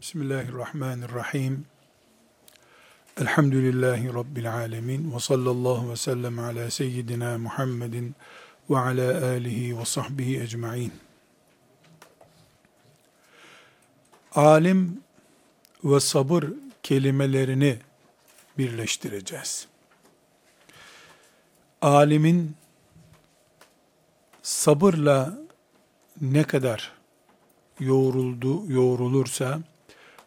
Bismillahirrahmanirrahim. Elhamdülillahi Rabbil alemin. Ve sallallahu ve sellem ala seyyidina Muhammedin ve ala alihi ve sahbihi ecma'in. Alim ve sabır kelimelerini birleştireceğiz. Alimin sabırla ne kadar yoğruldu, yoğrulursa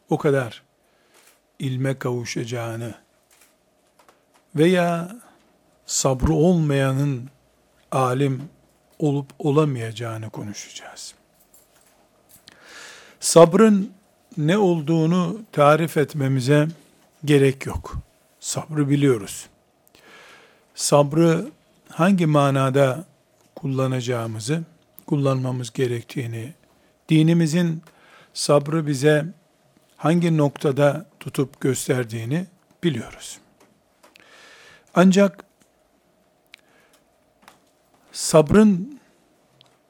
o kadar ilme kavuşacağını veya sabrı olmayanın alim olup olamayacağını konuşacağız. Sabrın ne olduğunu tarif etmemize gerek yok. Sabrı biliyoruz. Sabrı hangi manada kullanacağımızı, kullanmamız gerektiğini, dinimizin sabrı bize hangi noktada tutup gösterdiğini biliyoruz. Ancak sabrın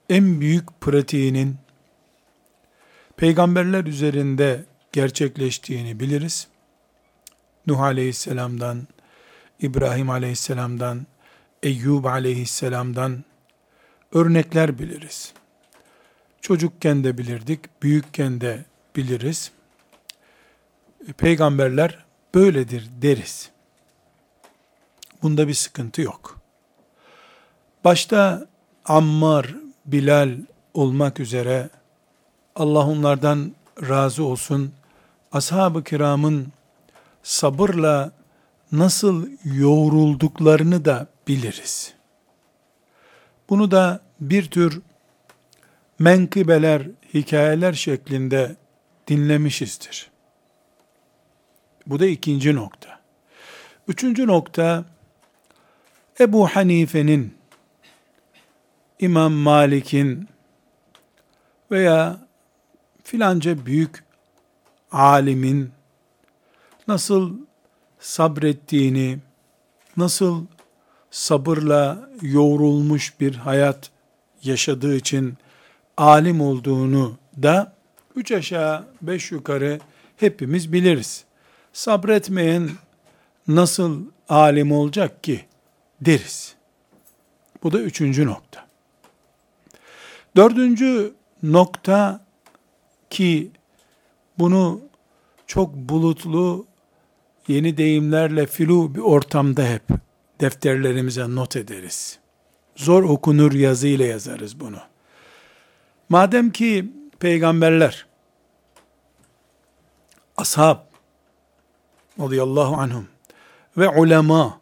en büyük pratiğinin peygamberler üzerinde gerçekleştiğini biliriz. Nuh aleyhisselamdan, İbrahim aleyhisselamdan, Eyyub aleyhisselamdan örnekler biliriz. Çocukken de bilirdik, büyükken de biliriz. E, peygamberler böyledir deriz. Bunda bir sıkıntı yok. Başta Ammar, Bilal olmak üzere Allah onlardan razı olsun. Ashab-ı kiramın sabırla nasıl yoğrulduklarını da biliriz. Bunu da bir tür menkıbeler, hikayeler şeklinde dinlemişizdir. Bu da ikinci nokta. Üçüncü nokta, Ebu Hanife'nin, İmam Malik'in veya filanca büyük alimin nasıl sabrettiğini, nasıl sabırla yoğrulmuş bir hayat yaşadığı için alim olduğunu da üç aşağı beş yukarı hepimiz biliriz. Sabretmeyen nasıl alim olacak ki deriz. Bu da üçüncü nokta. Dördüncü nokta ki bunu çok bulutlu yeni deyimlerle filu bir ortamda hep defterlerimize not ederiz. Zor okunur yazıyla yazarız bunu. Madem ki peygamberler, ashab, radıyallahu anhum ve ulema,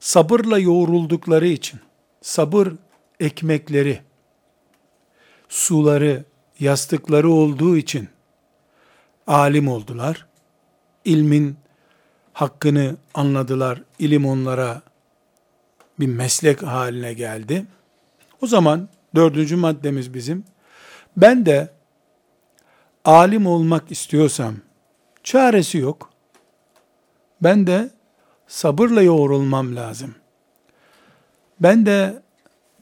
sabırla yoğruldukları için, sabır ekmekleri, suları, yastıkları olduğu için alim oldular. İlmin hakkını anladılar. İlim onlara bir meslek haline geldi. O zaman Dördüncü maddemiz bizim. Ben de alim olmak istiyorsam çaresi yok. Ben de sabırla yoğrulmam lazım. Ben de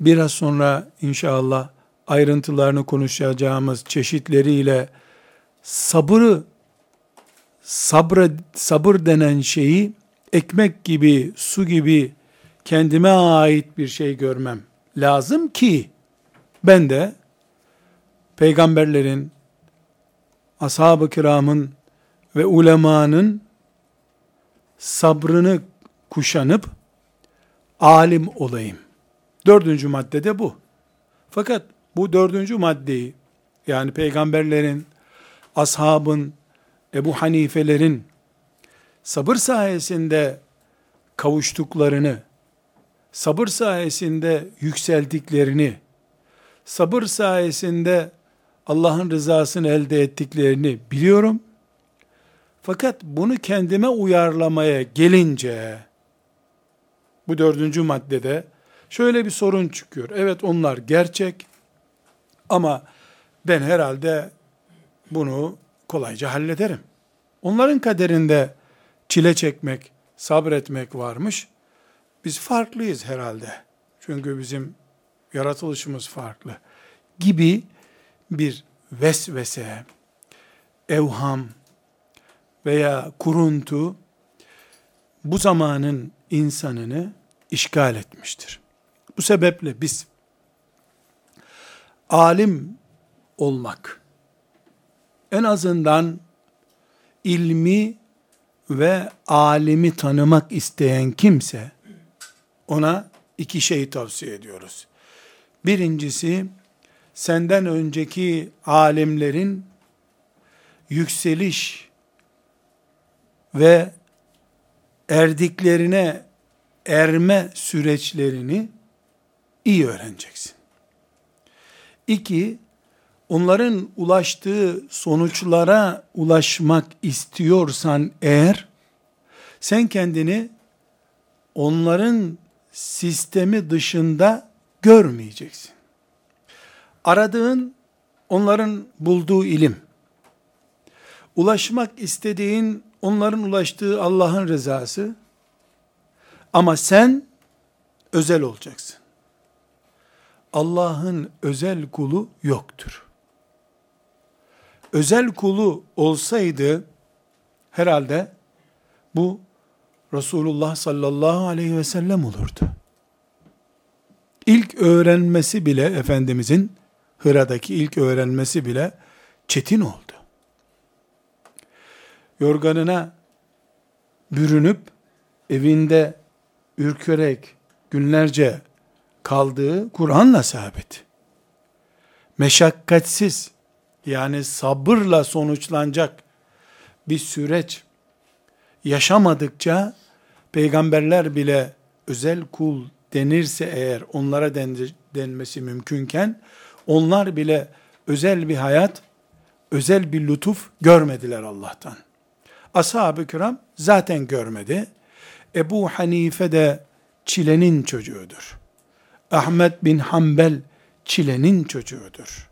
biraz sonra inşallah ayrıntılarını konuşacağımız çeşitleriyle sabırı sabır sabır denen şeyi ekmek gibi, su gibi kendime ait bir şey görmem lazım ki ben de peygamberlerin, ashab-ı kiramın ve ulemanın sabrını kuşanıp alim olayım. Dördüncü madde de bu. Fakat bu dördüncü maddeyi yani peygamberlerin, ashabın, Ebu Hanifelerin sabır sayesinde kavuştuklarını, sabır sayesinde yükseldiklerini, sabır sayesinde Allah'ın rızasını elde ettiklerini biliyorum. Fakat bunu kendime uyarlamaya gelince, bu dördüncü maddede şöyle bir sorun çıkıyor. Evet onlar gerçek ama ben herhalde bunu kolayca hallederim. Onların kaderinde çile çekmek, sabretmek varmış. Biz farklıyız herhalde. Çünkü bizim yaratılışımız farklı gibi bir vesvese evham veya kuruntu bu zamanın insanını işgal etmiştir. Bu sebeple biz alim olmak en azından ilmi ve alimi tanımak isteyen kimse ona iki şey tavsiye ediyoruz. Birincisi senden önceki alimlerin yükseliş ve erdiklerine erme süreçlerini iyi öğreneceksin. İki, onların ulaştığı sonuçlara ulaşmak istiyorsan eğer, sen kendini onların sistemi dışında görmeyeceksin. Aradığın onların bulduğu ilim. Ulaşmak istediğin onların ulaştığı Allah'ın rızası. Ama sen özel olacaksın. Allah'ın özel kulu yoktur. Özel kulu olsaydı herhalde bu Resulullah sallallahu aleyhi ve sellem olurdu. İlk öğrenmesi bile Efendimizin Hıra'daki ilk öğrenmesi bile çetin oldu. Yorganına bürünüp evinde ürkerek günlerce kaldığı Kur'an'la sabit. Meşakkatsiz yani sabırla sonuçlanacak bir süreç yaşamadıkça peygamberler bile özel kul denirse eğer onlara denmesi mümkünken onlar bile özel bir hayat, özel bir lütuf görmediler Allah'tan. Ashab-ı kiram zaten görmedi. Ebu Hanife de çilenin çocuğudur. Ahmet bin Hanbel çilenin çocuğudur.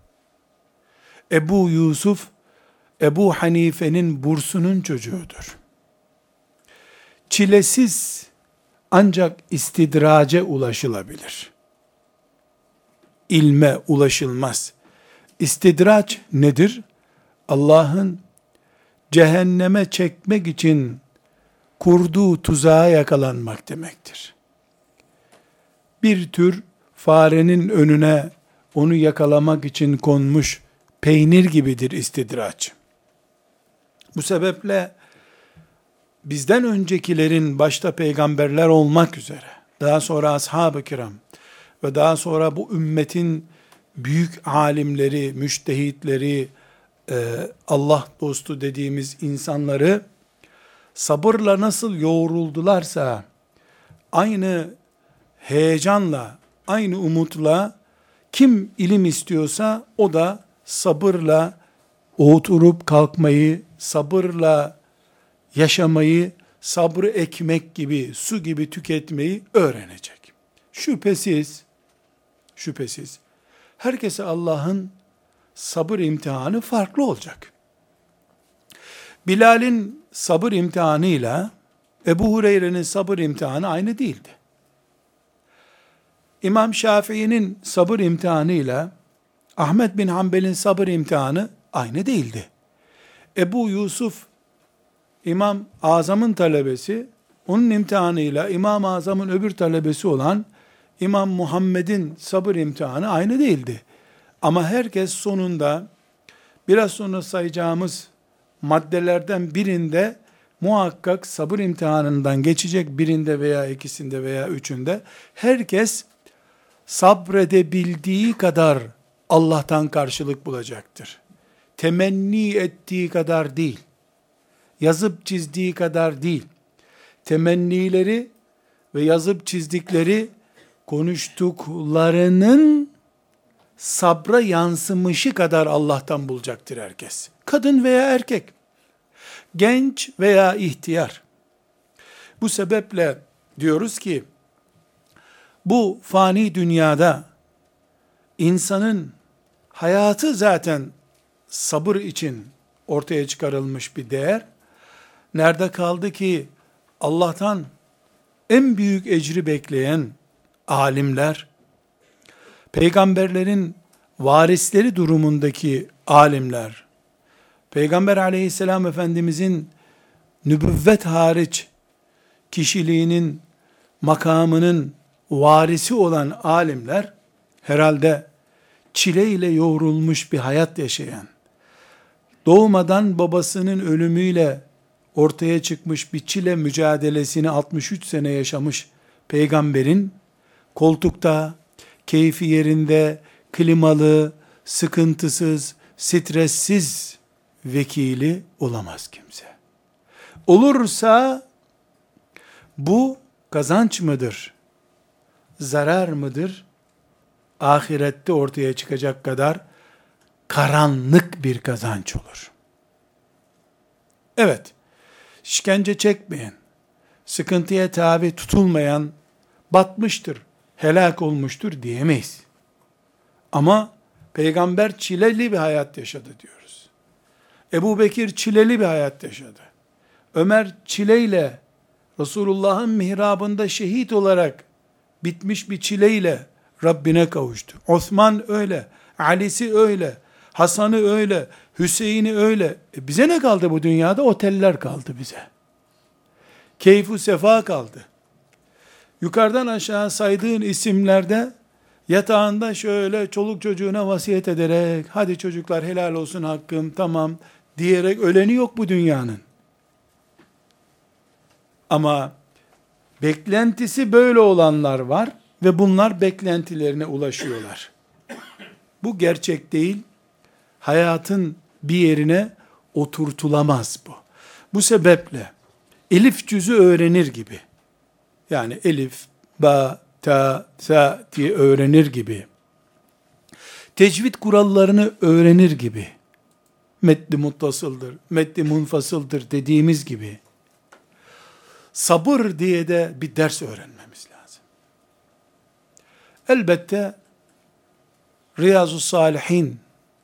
Ebu Yusuf, Ebu Hanife'nin bursunun çocuğudur. Çilesiz ancak istidrace ulaşılabilir. İlme ulaşılmaz. İstidraç nedir? Allah'ın cehenneme çekmek için kurduğu tuzağa yakalanmak demektir. Bir tür farenin önüne onu yakalamak için konmuş peynir gibidir istidraç. Bu sebeple bizden öncekilerin başta peygamberler olmak üzere, daha sonra ashab-ı kiram ve daha sonra bu ümmetin büyük alimleri, müştehitleri, e, Allah dostu dediğimiz insanları sabırla nasıl yoğruldularsa aynı heyecanla, aynı umutla kim ilim istiyorsa o da sabırla oturup kalkmayı, sabırla yaşamayı, sabrı ekmek gibi, su gibi tüketmeyi öğrenecek. Şüphesiz, şüphesiz, herkese Allah'ın sabır imtihanı farklı olacak. Bilal'in sabır imtihanıyla Ebu Hureyre'nin sabır imtihanı aynı değildi. İmam Şafii'nin sabır imtihanıyla Ahmet bin Hanbel'in sabır imtihanı aynı değildi. Ebu Yusuf İmam Azam'ın talebesi, onun imtihanıyla İmam Azam'ın öbür talebesi olan İmam Muhammed'in sabır imtihanı aynı değildi. Ama herkes sonunda biraz sonra sayacağımız maddelerden birinde muhakkak sabır imtihanından geçecek birinde veya ikisinde veya üçünde herkes sabredebildiği kadar Allah'tan karşılık bulacaktır. Temenni ettiği kadar değil yazıp çizdiği kadar değil. Temennileri ve yazıp çizdikleri konuştuklarının sabra yansımışı kadar Allah'tan bulacaktır herkes. Kadın veya erkek, genç veya ihtiyar. Bu sebeple diyoruz ki, bu fani dünyada insanın hayatı zaten sabır için ortaya çıkarılmış bir değer. Nerede kaldı ki Allah'tan en büyük ecri bekleyen alimler, peygamberlerin varisleri durumundaki alimler, Peygamber aleyhisselam efendimizin nübüvvet hariç kişiliğinin, makamının varisi olan alimler herhalde çile ile yoğrulmuş bir hayat yaşayan, doğmadan babasının ölümüyle ortaya çıkmış bir çile mücadelesini 63 sene yaşamış peygamberin koltukta, keyfi yerinde, klimalı, sıkıntısız, stressiz vekili olamaz kimse. Olursa bu kazanç mıdır? Zarar mıdır? Ahirette ortaya çıkacak kadar karanlık bir kazanç olur. Evet, işkence çekmeyen, sıkıntıya tabi tutulmayan batmıştır, helak olmuştur diyemeyiz. Ama peygamber çileli bir hayat yaşadı diyoruz. Ebu Bekir çileli bir hayat yaşadı. Ömer çileyle Resulullah'ın mihrabında şehit olarak bitmiş bir çileyle Rabbine kavuştu. Osman öyle, Ali'si öyle, Hasan'ı öyle, Hüseyin'i öyle. E bize ne kaldı bu dünyada? Oteller kaldı bize. Keyfu sefa kaldı. Yukarıdan aşağı saydığın isimlerde yatağında şöyle çoluk çocuğuna vasiyet ederek hadi çocuklar helal olsun hakkım tamam diyerek öleni yok bu dünyanın. Ama beklentisi böyle olanlar var ve bunlar beklentilerine ulaşıyorlar. Bu gerçek değil. Hayatın bir yerine oturtulamaz bu. Bu sebeple elif cüzü öğrenir gibi yani elif, ba, ta, sa diye öğrenir gibi tecvid kurallarını öğrenir gibi metni muttasıldır, metni munfasıldır dediğimiz gibi sabır diye de bir ders öğrenmemiz lazım. Elbette Riyazu Salihin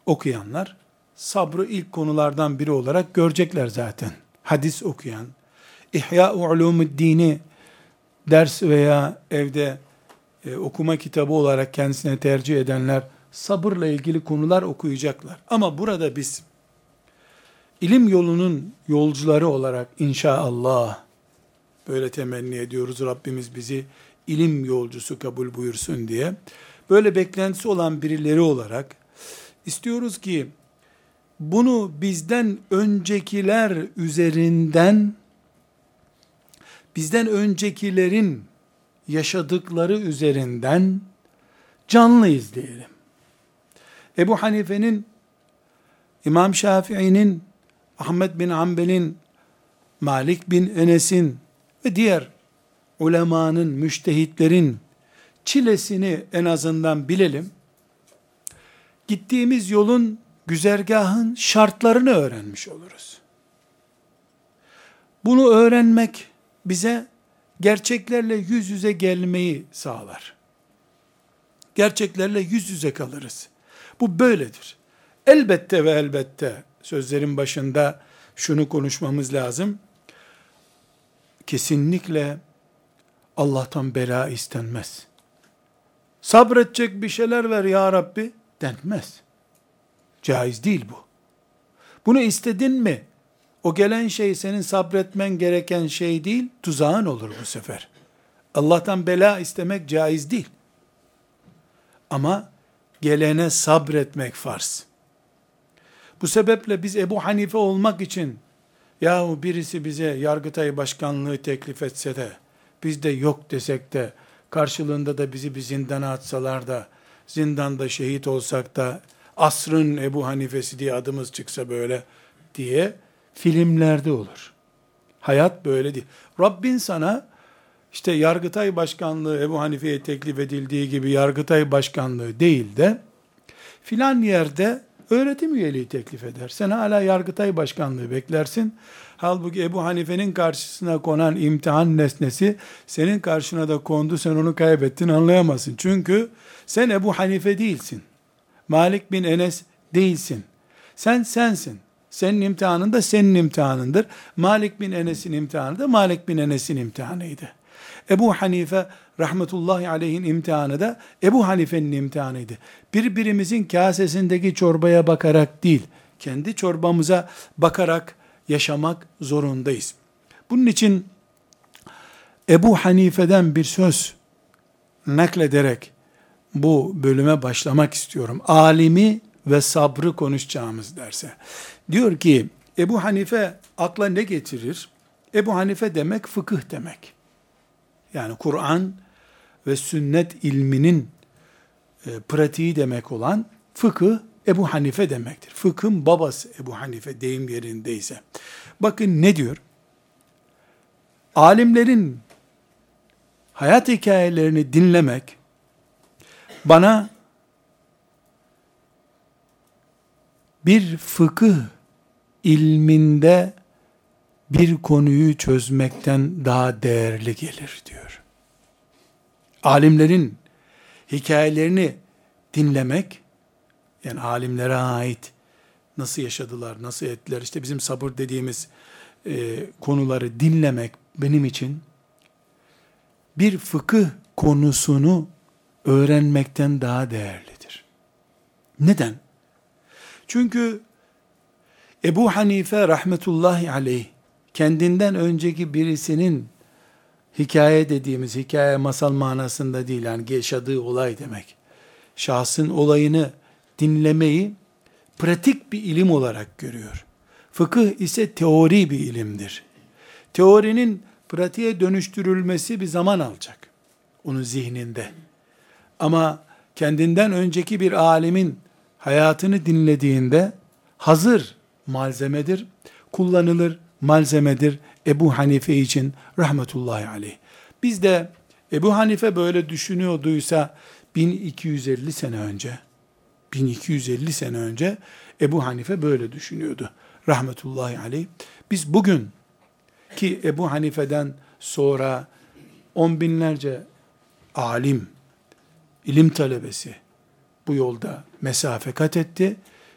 okuyanlar sabrı ilk konulardan biri olarak görecekler zaten. Hadis okuyan, İhya Ulumuddin'i ders veya evde e, okuma kitabı olarak kendisine tercih edenler sabırla ilgili konular okuyacaklar. Ama burada biz ilim yolunun yolcuları olarak inşallah böyle temenni ediyoruz. Rabbimiz bizi ilim yolcusu kabul buyursun diye. Böyle beklentisi olan birileri olarak istiyoruz ki bunu bizden öncekiler üzerinden bizden öncekilerin yaşadıkları üzerinden canlı izleyelim. Ebu Hanife'nin, İmam Şafii'nin, Ahmet bin Hanbel'in, Malik bin Enes'in ve diğer ulemanın, müştehitlerin çilesini en azından bilelim. Gittiğimiz yolun, güzergahın şartlarını öğrenmiş oluruz. Bunu öğrenmek bize gerçeklerle yüz yüze gelmeyi sağlar. Gerçeklerle yüz yüze kalırız. Bu böyledir. Elbette ve elbette sözlerin başında şunu konuşmamız lazım. Kesinlikle Allah'tan bela istenmez. Sabredecek bir şeyler ver ya Rabbi denmez. Caiz değil bu. Bunu istedin mi? O gelen şey senin sabretmen gereken şey değil, tuzağın olur bu sefer. Allah'tan bela istemek caiz değil. Ama gelene sabretmek farz. Bu sebeple biz Ebu Hanife olmak için yahu birisi bize Yargıtay Başkanlığı teklif etse de biz de yok desek de karşılığında da bizi bir zindana atsalar da zindanda şehit olsak da asrın Ebu Hanifesi diye adımız çıksa böyle diye filmlerde olur. Hayat böyle değil. Rabbin sana işte Yargıtay Başkanlığı Ebu Hanife'ye teklif edildiği gibi Yargıtay Başkanlığı değil de filan yerde öğretim üyeliği teklif eder. Sen hala Yargıtay Başkanlığı beklersin. Halbuki Ebu Hanife'nin karşısına konan imtihan nesnesi senin karşına da kondu sen onu kaybettin anlayamazsın. Çünkü sen Ebu Hanife değilsin. Malik bin Enes değilsin. Sen sensin. Senin imtihanın da senin imtihanındır. Malik bin Enes'in imtihanı da Malik bin Enes'in imtihanıydı. Ebu Hanife rahmetullahi aleyhin imtihanı da Ebu Hanife'nin imtihanıydı. Birbirimizin kasesindeki çorbaya bakarak değil, kendi çorbamıza bakarak yaşamak zorundayız. Bunun için Ebu Hanife'den bir söz naklederek bu bölüme başlamak istiyorum. Alimi ve sabrı konuşacağımız derse. Diyor ki Ebu Hanife akla ne getirir? Ebu Hanife demek fıkıh demek. Yani Kur'an ve sünnet ilminin e, pratiği demek olan fıkıh Ebu Hanife demektir. Fıkhın babası Ebu Hanife deyim yerindeyse. Bakın ne diyor? Alimlerin hayat hikayelerini dinlemek bana bir fıkıh ilminde bir konuyu çözmekten daha değerli gelir diyor. Alimlerin hikayelerini dinlemek, yani alimlere ait nasıl yaşadılar, nasıl ettiler, işte bizim sabır dediğimiz e, konuları dinlemek benim için bir fıkıh konusunu öğrenmekten daha değerlidir. Neden? Çünkü Ebu Hanife rahmetullahi aleyh kendinden önceki birisinin hikaye dediğimiz hikaye masal manasında değil yani yaşadığı olay demek. Şahsın olayını dinlemeyi pratik bir ilim olarak görüyor. Fıkıh ise teori bir ilimdir. Teorinin pratiğe dönüştürülmesi bir zaman alacak. Onun zihninde. Ama kendinden önceki bir alimin hayatını dinlediğinde hazır malzemedir, kullanılır malzemedir Ebu Hanife için rahmetullahi aleyh. Biz de Ebu Hanife böyle düşünüyorduysa 1250 sene önce 1250 sene önce Ebu Hanife böyle düşünüyordu. Rahmetullahi aleyh. Biz bugün ki Ebu Hanife'den sonra on binlerce alim, ilim talebesi bu yolda mesafe kat etti.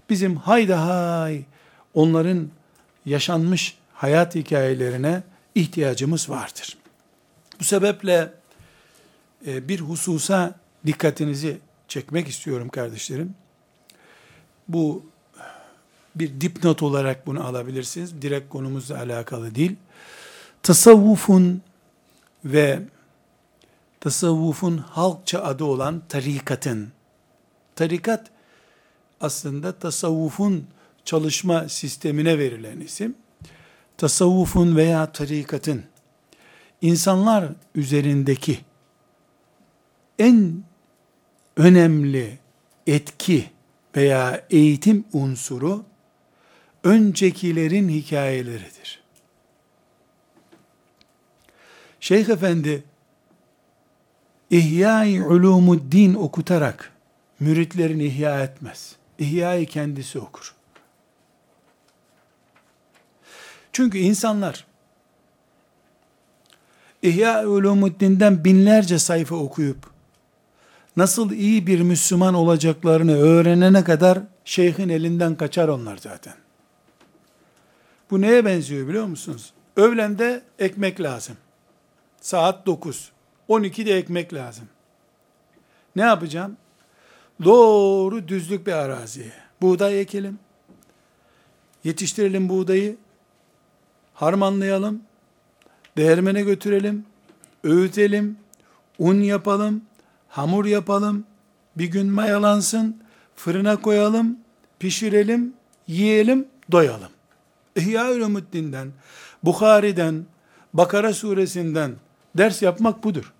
Bizim hayda hay onların yaşanmış hayat hikayelerine ihtiyacımız vardır. Bu sebeple e, bir hususa dikkatinizi çekmek istiyorum kardeşlerim. Bu bir dipnot olarak bunu alabilirsiniz. Direkt konumuzla alakalı değil. Tasavvufun ve tasavvufun halkça adı olan tarikatın, tarikat aslında tasavvufun çalışma sistemine verilen isim. Tasavvufun veya tarikatın insanlar üzerindeki en önemli etki veya eğitim unsuru öncekilerin hikayeleridir. Şeyh Efendi İhya-i Ulumuddin okutarak müritlerini ihya etmez. İhya'yı kendisi okur. Çünkü insanlar İhya-i Ulumuddin'den binlerce sayfa okuyup nasıl iyi bir Müslüman olacaklarını öğrenene kadar şeyhin elinden kaçar onlar zaten. Bu neye benziyor biliyor musunuz? Öğlende ekmek lazım. Saat 9. 12'de ekmek lazım. Ne yapacağım? Doğru düzlük bir araziye. Buğday ekelim. Yetiştirelim buğdayı. Harmanlayalım. Değirmene götürelim. Öğütelim. Un yapalım hamur yapalım, bir gün mayalansın, fırına koyalım, pişirelim, yiyelim, doyalım. İhya Ulumuddin'den, Bukhari'den, Bakara suresinden ders yapmak budur.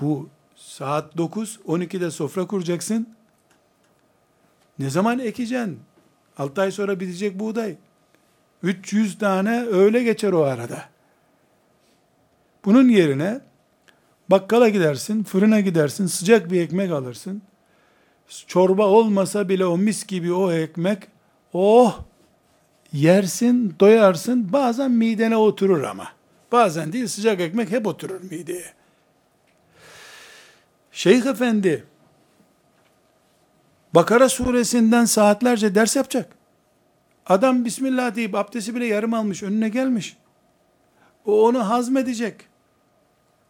Bu saat 9, 12'de sofra kuracaksın. Ne zaman ekeceksin? 6 ay sonra bitecek buğday. 300 tane öyle geçer o arada. Bunun yerine Bakkala gidersin, fırına gidersin, sıcak bir ekmek alırsın. Çorba olmasa bile o mis gibi o ekmek, oh yersin, doyarsın. Bazen midene oturur ama. Bazen değil sıcak ekmek hep oturur mideye. Şeyh Efendi Bakara suresinden saatlerce ders yapacak. Adam Bismillah deyip abdesti bile yarım almış, önüne gelmiş. O onu hazmedecek.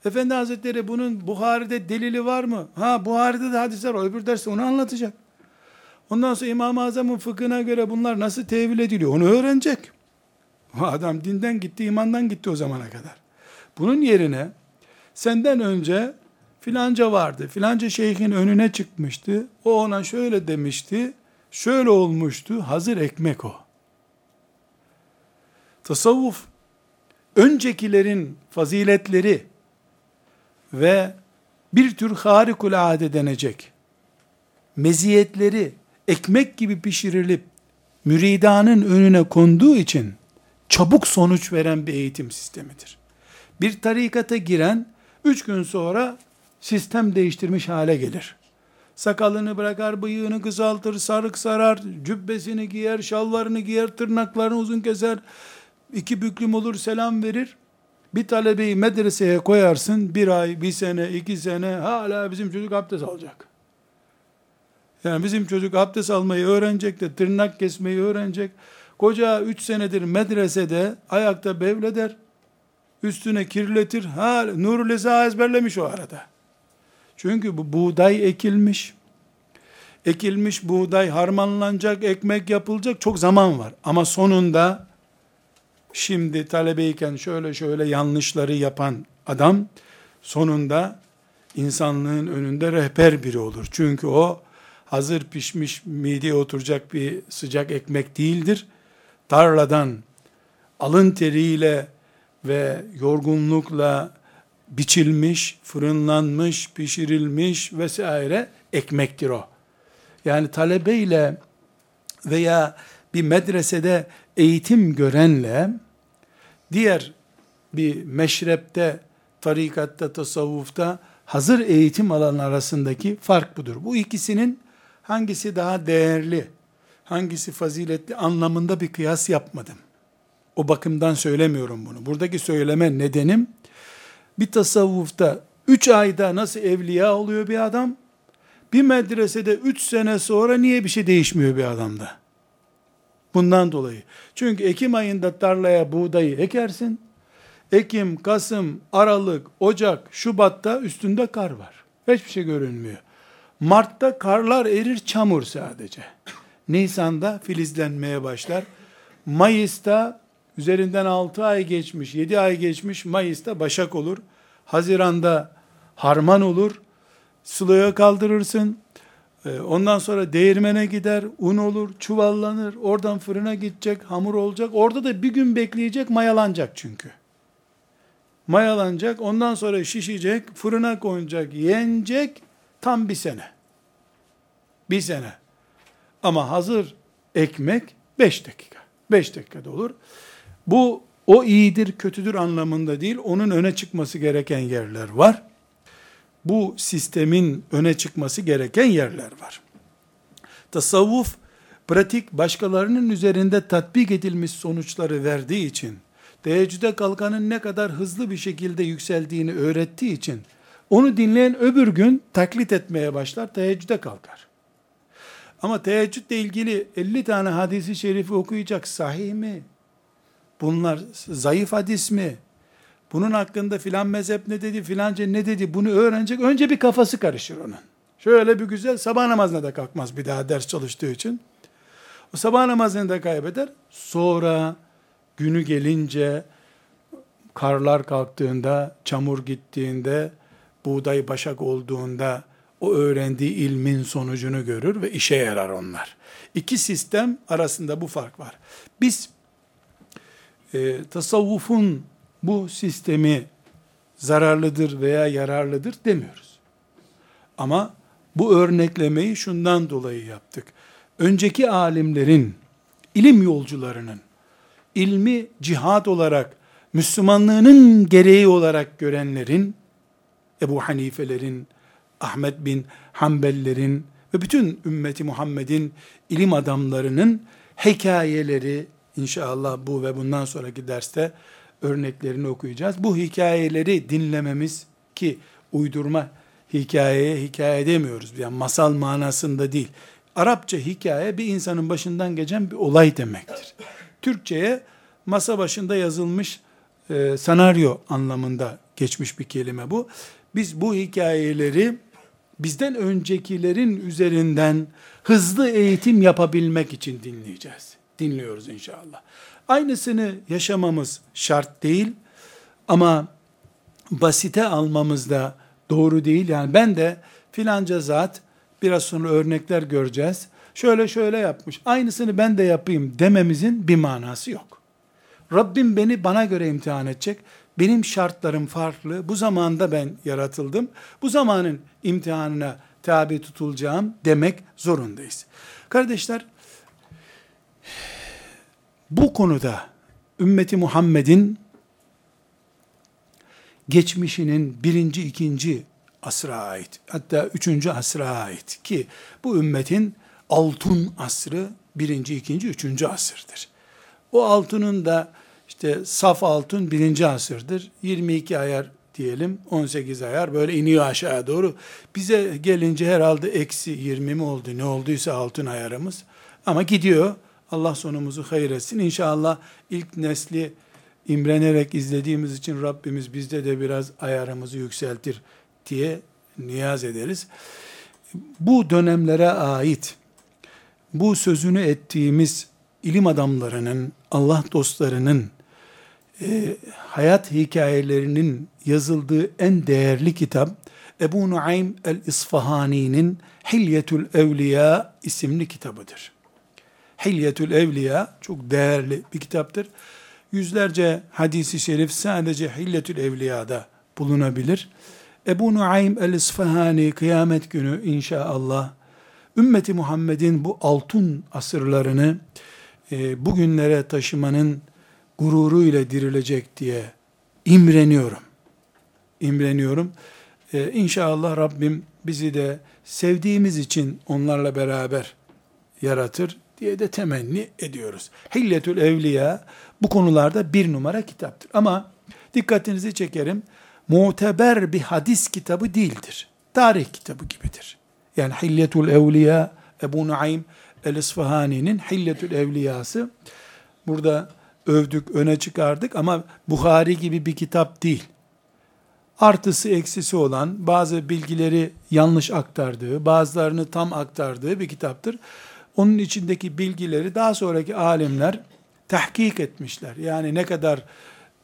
Efendi Hazretleri bunun Buhari'de delili var mı? Ha Buhari'de de hadisler var. Öbür derste onu anlatacak. Ondan sonra İmam-ı Azam'ın fıkhına göre bunlar nasıl tevil ediliyor onu öğrenecek. O adam dinden gitti, imandan gitti o zamana kadar. Bunun yerine senden önce filanca vardı, filanca şeyhin önüne çıkmıştı, o ona şöyle demişti, şöyle olmuştu, hazır ekmek o. Tasavvuf, öncekilerin faziletleri ve bir tür harikulade denecek meziyetleri ekmek gibi pişirilip müridanın önüne konduğu için çabuk sonuç veren bir eğitim sistemidir. Bir tarikata giren üç gün sonra sistem değiştirmiş hale gelir. Sakalını bırakar, bıyığını kısaltır, sarık sarar, cübbesini giyer, şalvarını giyer, tırnaklarını uzun keser, iki büklüm olur, selam verir. Bir talebeyi medreseye koyarsın, bir ay, bir sene, iki sene, hala bizim çocuk abdest alacak. Yani bizim çocuk abdest almayı öğrenecek de, tırnak kesmeyi öğrenecek. Koca üç senedir medresede ayakta bevleder, üstüne kirletir. Ha, Nurul Eza ezberlemiş o arada. Çünkü bu buğday ekilmiş. Ekilmiş buğday harmanlanacak, ekmek yapılacak çok zaman var. Ama sonunda şimdi talebeyken şöyle şöyle yanlışları yapan adam sonunda insanlığın önünde rehber biri olur. Çünkü o hazır pişmiş mideye oturacak bir sıcak ekmek değildir. Tarladan alın teriyle ve yorgunlukla biçilmiş, fırınlanmış, pişirilmiş vesaire ekmektir o. Yani talebeyle veya bir medresede eğitim görenle diğer bir meşrepte, tarikatta, tasavvufta hazır eğitim alan arasındaki fark budur. Bu ikisinin hangisi daha değerli, hangisi faziletli anlamında bir kıyas yapmadım. O bakımdan söylemiyorum bunu. Buradaki söyleme nedenim, bir tasavvufta 3 ayda nasıl evliya oluyor bir adam, bir medresede 3 sene sonra niye bir şey değişmiyor bir adamda? Bundan dolayı. Çünkü Ekim ayında tarlaya buğdayı ekersin, Ekim, Kasım, Aralık, Ocak, Şubat'ta üstünde kar var. Hiçbir şey görünmüyor. Mart'ta karlar erir, çamur sadece. Nisan'da filizlenmeye başlar. Mayıs'ta üzerinden 6 ay geçmiş, 7 ay geçmiş, Mayıs'ta başak olur. Haziran'da harman olur. Sılaya kaldırırsın. Ee, ondan sonra değirmene gider, un olur, çuvallanır. Oradan fırına gidecek, hamur olacak. Orada da bir gün bekleyecek, mayalanacak çünkü. Mayalanacak, ondan sonra şişecek, fırına konacak, yenecek, tam bir sene. Bir sene. Ama hazır ekmek 5 dakika. 5 dakikada olur. Bu o iyidir, kötüdür anlamında değil, onun öne çıkması gereken yerler var. Bu sistemin öne çıkması gereken yerler var. Tasavvuf, pratik başkalarının üzerinde tatbik edilmiş sonuçları verdiği için, teheccüde kalkanın ne kadar hızlı bir şekilde yükseldiğini öğrettiği için, onu dinleyen öbür gün taklit etmeye başlar, teheccüde kalkar. Ama teheccüdle ilgili 50 tane hadisi şerifi okuyacak sahih mi? Bunlar zayıf hadis mi? Bunun hakkında filan mezhep ne dedi, filanca ne dedi bunu öğrenecek. Önce bir kafası karışır onun. Şöyle bir güzel sabah namazına da kalkmaz bir daha ders çalıştığı için. O sabah namazını da kaybeder. Sonra günü gelince karlar kalktığında, çamur gittiğinde, buğday başak olduğunda o öğrendiği ilmin sonucunu görür ve işe yarar onlar. İki sistem arasında bu fark var. Biz e, tasavvufun bu sistemi zararlıdır veya yararlıdır demiyoruz. Ama bu örneklemeyi şundan dolayı yaptık. Önceki alimlerin, ilim yolcularının, ilmi cihat olarak, Müslümanlığının gereği olarak görenlerin, Ebu Hanifelerin, Ahmet bin Hanbellerin ve bütün ümmeti Muhammed'in ilim adamlarının hikayeleri, inşallah bu ve bundan sonraki derste örneklerini okuyacağız. Bu hikayeleri dinlememiz ki uydurma hikayeye hikaye demiyoruz. Yani masal manasında değil. Arapça hikaye bir insanın başından geçen bir olay demektir. Türkçe'ye masa başında yazılmış e, senaryo anlamında geçmiş bir kelime bu. Biz bu hikayeleri bizden öncekilerin üzerinden hızlı eğitim yapabilmek için dinleyeceğiz. Dinliyoruz inşallah. Aynısını yaşamamız şart değil ama basite almamız da doğru değil. Yani ben de filanca zat biraz sonra örnekler göreceğiz. Şöyle şöyle yapmış. Aynısını ben de yapayım dememizin bir manası yok. Rabbim beni bana göre imtihan edecek. Benim şartlarım farklı. Bu zamanda ben yaratıldım. Bu zamanın imtihanına tabi tutulacağım demek zorundayız. Kardeşler, bu konuda ümmeti Muhammed'in geçmişinin birinci, ikinci asra ait, hatta üçüncü asra ait ki bu ümmetin altın asrı birinci, ikinci, üçüncü asırdır. O altının da işte saf altın birinci asırdır. 22 ayar diyelim 18 ayar böyle iniyor aşağı doğru. Bize gelince herhalde eksi 20 mi oldu ne olduysa altın ayarımız. Ama gidiyor. Allah sonumuzu hayır etsin. İnşallah ilk nesli imrenerek izlediğimiz için Rabbimiz bizde de biraz ayarımızı yükseltir diye niyaz ederiz. Bu dönemlere ait bu sözünü ettiğimiz ilim adamlarının, Allah dostlarının e, hayat hikayelerinin yazıldığı en değerli kitap Ebu Nuaym el-İsfahani'nin Hilyetül Evliya isimli kitabıdır. Hilyetül Evliya çok değerli bir kitaptır. Yüzlerce hadisi şerif sadece Hilyetül Evliya'da bulunabilir. Ebu Nuaym el-İsfahani kıyamet günü inşallah ümmeti Muhammed'in bu altın asırlarını e, bugünlere taşımanın gururu ile dirilecek diye imreniyorum. İmreniyorum. Ee, inşallah Rabbim bizi de sevdiğimiz için onlarla beraber yaratır diye de temenni ediyoruz. Hilletül Evliya bu konularda bir numara kitaptır. Ama dikkatinizi çekerim, muteber bir hadis kitabı değildir. Tarih kitabı gibidir. Yani Hilletül Evliya, Ebu Nuaym el-İsfahani'nin Hilletül Evliyası, burada övdük, öne çıkardık ama Bukhari gibi bir kitap değil. Artısı eksisi olan, bazı bilgileri yanlış aktardığı, bazılarını tam aktardığı bir kitaptır. Onun içindeki bilgileri daha sonraki alimler tahkik etmişler. Yani ne kadar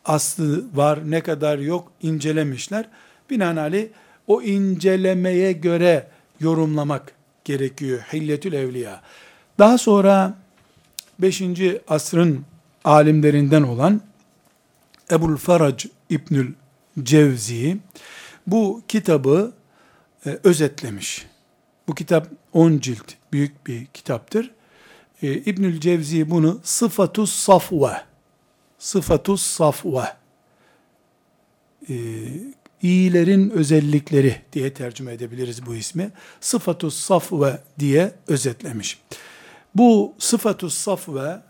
aslı var, ne kadar yok incelemişler. Binaenaleyh o incelemeye göre yorumlamak gerekiyor. Hilletül Evliya. Daha sonra 5. asrın alimlerinden olan Ebul Farac İbnül Cevzi bu kitabı e, özetlemiş. Bu kitap 10 cilt büyük bir kitaptır. E, İbnül Cevzi bunu sıfatus safve sıfatus safve e, iyilerin özellikleri diye tercüme edebiliriz bu ismi. Sıfatus safve diye özetlemiş. Bu sıfatus safve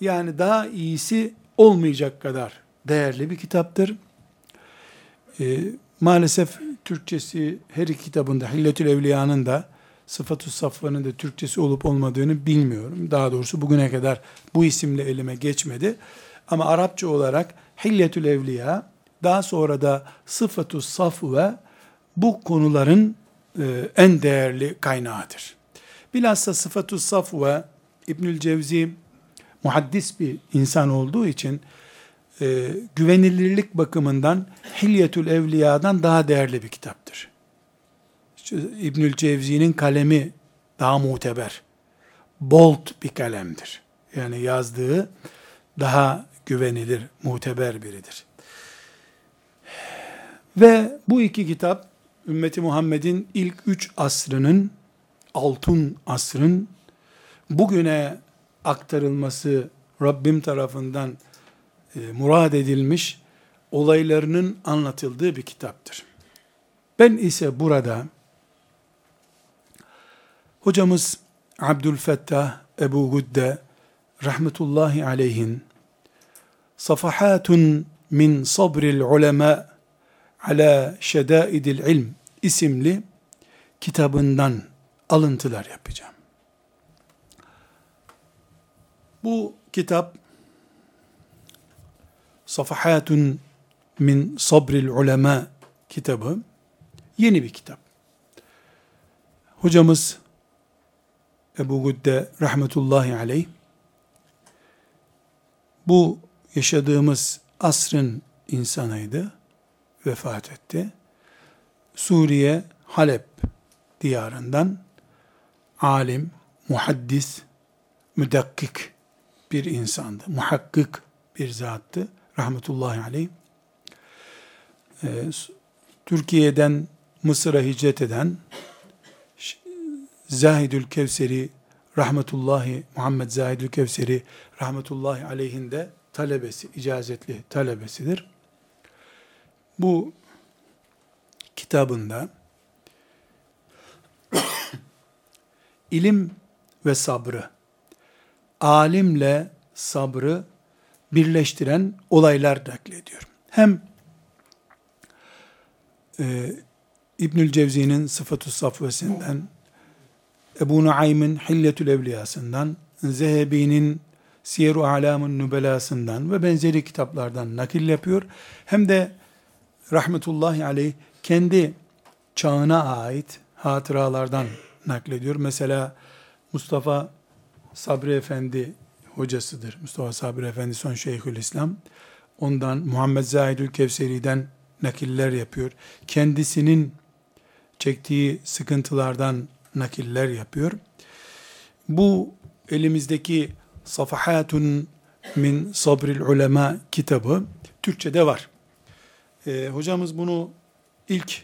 yani daha iyisi olmayacak kadar değerli bir kitaptır. E, maalesef Türkçesi her iki kitabında Hilletül Evliya'nın da Sıfatü Safvan'ın da Türkçesi olup olmadığını bilmiyorum. Daha doğrusu bugüne kadar bu isimle elime geçmedi. Ama Arapça olarak Hilletül Evliya, daha sonra da Sıfatü Safve bu konuların e, en değerli kaynağıdır. Bilhassa Sıfatü Safve İbnül Cevzi muhaddis bir insan olduğu için e, güvenilirlik bakımından Hilyetül Evliya'dan daha değerli bir kitaptır. İbnül Cevzi'nin kalemi daha muteber. Bolt bir kalemdir. Yani yazdığı daha güvenilir, muteber biridir. Ve bu iki kitap ümmeti Muhammed'in ilk üç asrının, altın asrın bugüne aktarılması Rabbim tarafından e, murad edilmiş olaylarının anlatıldığı bir kitaptır. Ben ise burada hocamız Abdülfettah Ebu Gudde rahmetullahi aleyhin Safahatun min sabril ulema ala şedaidil ilm isimli kitabından alıntılar yapacağım. Bu kitap Safahatun min Sabril Ulema kitabı yeni bir kitap. Hocamız Ebu Gudde rahmetullahi aleyh bu yaşadığımız asrın insanıydı. Vefat etti. Suriye Halep diyarından alim, muhaddis, müdakkik bir insandı. Muhakkik bir zattı. Rahmetullahi aleyh. Ee, Türkiye'den Mısır'a hicret eden Zahidül Kevseri rahmetullahi Muhammed Zahidül Kevseri rahmetullahi aleyhinde talebesi, icazetli talebesidir. Bu kitabında ilim ve sabrı, alimle sabrı birleştiren olaylar naklediyor. Hem e, İbnül Cevzi'nin Sıfatü Safvesinden, Ebu Nuaym'in Hilletül Evliyasından, Zehebi'nin Siyer-u Alam'ın Nübelasından ve benzeri kitaplardan nakil yapıyor. Hem de rahmetullahi aleyh kendi çağına ait hatıralardan naklediyor. Mesela Mustafa Sabri Efendi hocasıdır. Mustafa Sabri Efendi son Şeyhül İslam. Ondan Muhammed Zahidül Kevseri'den nakiller yapıyor. Kendisinin çektiği sıkıntılardan nakiller yapıyor. Bu elimizdeki Safahatun min Sabril Ulema kitabı Türkçe'de var. Ee, hocamız bunu ilk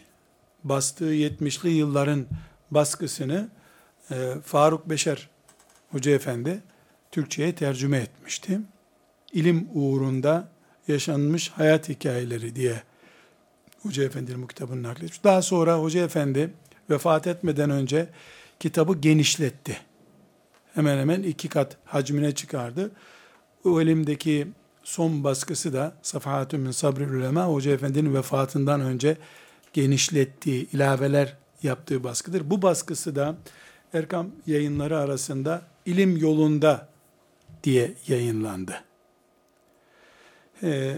bastığı 70'li yılların baskısını e, Faruk Beşer Hoca Efendi Türkçe'ye tercüme etmişti. İlim uğrunda yaşanmış hayat hikayeleri diye Hoca Efendi'nin bu kitabını nakletmiş. Daha sonra Hoca Efendi vefat etmeden önce kitabı genişletti. Hemen hemen iki kat hacmine çıkardı. O elimdeki son baskısı da Safahatü min Sabri Ulema Hoca Efendi'nin vefatından önce genişlettiği, ilaveler yaptığı baskıdır. Bu baskısı da Erkam yayınları arasında ilim yolunda diye yayınlandı. Ee,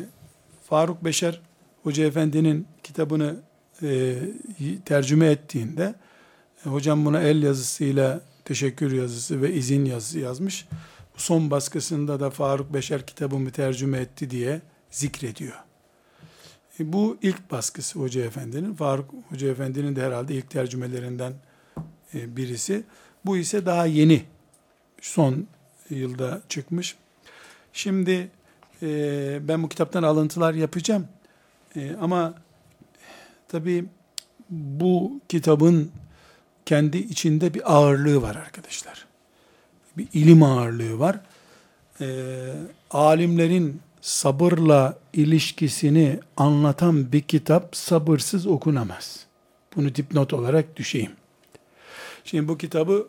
Faruk Beşer Hoca Efendi'nin kitabını e, tercüme ettiğinde e, hocam buna el yazısıyla teşekkür yazısı ve izin yazısı yazmış. Son baskısında da Faruk Beşer kitabımı tercüme etti diye zikrediyor. E, bu ilk baskısı Hoca Efendi'nin. Faruk Hoca Efendi'nin de herhalde ilk tercümelerinden birisi. Bu ise daha yeni, son yılda çıkmış. Şimdi ben bu kitaptan alıntılar yapacağım. E, ama tabi bu kitabın kendi içinde bir ağırlığı var arkadaşlar. Bir ilim ağırlığı var. alimlerin sabırla ilişkisini anlatan bir kitap sabırsız okunamaz. Bunu dipnot olarak düşeyim. Şimdi bu kitabı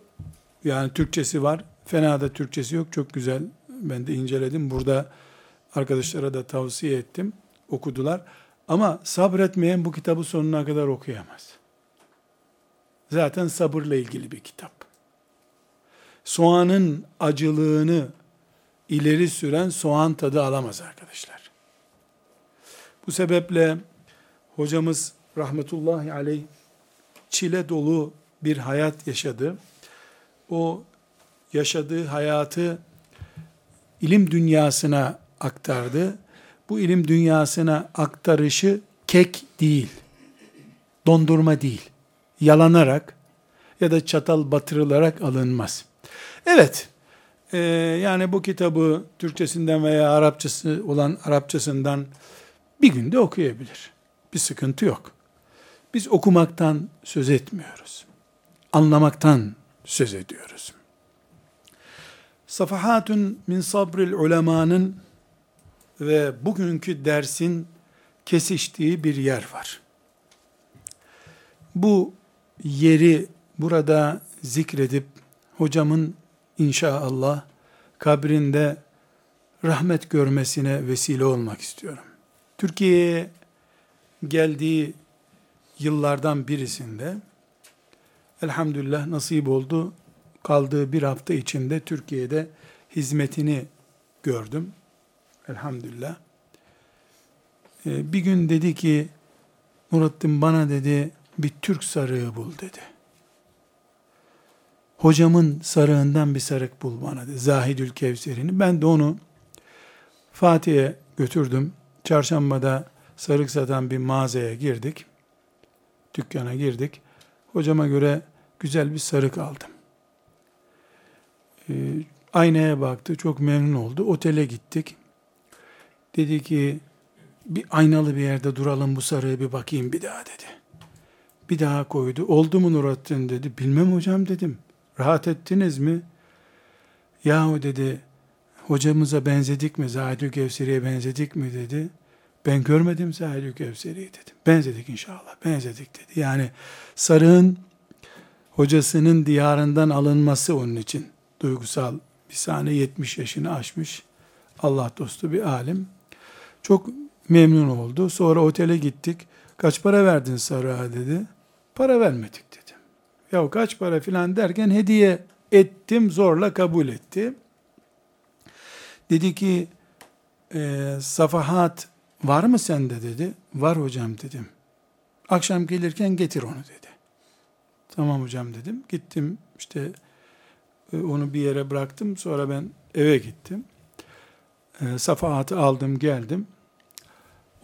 yani Türkçesi var. Fena da Türkçesi yok. Çok güzel. Ben de inceledim. Burada arkadaşlara da tavsiye ettim. Okudular. Ama sabretmeyen bu kitabı sonuna kadar okuyamaz. Zaten sabırla ilgili bir kitap. Soğanın acılığını ileri süren soğan tadı alamaz arkadaşlar. Bu sebeple hocamız rahmetullahi aleyh çile dolu bir hayat yaşadı. O yaşadığı hayatı ilim dünyasına aktardı. Bu ilim dünyasına aktarışı kek değil, dondurma değil, yalanarak ya da çatal batırılarak alınmaz. Evet, e, yani bu kitabı Türkçesinden veya Arapçası olan Arapçasından bir günde okuyabilir. Bir sıkıntı yok. Biz okumaktan söz etmiyoruz anlamaktan söz ediyoruz. Safahatun min sabril ulemanın ve bugünkü dersin kesiştiği bir yer var. Bu yeri burada zikredip hocamın inşallah kabrinde rahmet görmesine vesile olmak istiyorum. Türkiye'ye geldiği yıllardan birisinde elhamdülillah nasip oldu. Kaldığı bir hafta içinde Türkiye'de hizmetini gördüm. Elhamdülillah. Ee, bir gün dedi ki, Murattin bana dedi, bir Türk sarığı bul dedi. hocamın sarığından bir sarık bul bana dedi. Zahidül Kevser'ini. Ben de onu Fatih'e götürdüm. Çarşambada sarık satan bir mağazaya girdik. Dükkana girdik. Hocama göre güzel bir sarık aldım. Ee, aynaya baktı. Çok memnun oldu. Otele gittik. Dedi ki bir aynalı bir yerde duralım bu sarığı bir bakayım bir daha dedi. Bir daha koydu. Oldu mu Nurattin dedi. Bilmem hocam dedim. Rahat ettiniz mi? Yahu dedi hocamıza benzedik mi? Zahidül Kevseri'ye benzedik mi dedi. Ben görmedim Zahidül Kevseri'yi dedim. Benzedik inşallah. Benzedik dedi. Yani sarığın hocasının diyarından alınması onun için duygusal bir sahne 70 yaşını aşmış Allah dostu bir alim. Çok memnun oldu. Sonra otele gittik. Kaç para verdin sarığa dedi. Para vermedik dedim. Ya kaç para filan derken hediye ettim zorla kabul etti. Dedi ki e, safahat var mı sende dedi. Var hocam dedim. Akşam gelirken getir onu dedi. Tamam hocam dedim. Gittim işte e, onu bir yere bıraktım. Sonra ben eve gittim. E, safahatı aldım geldim.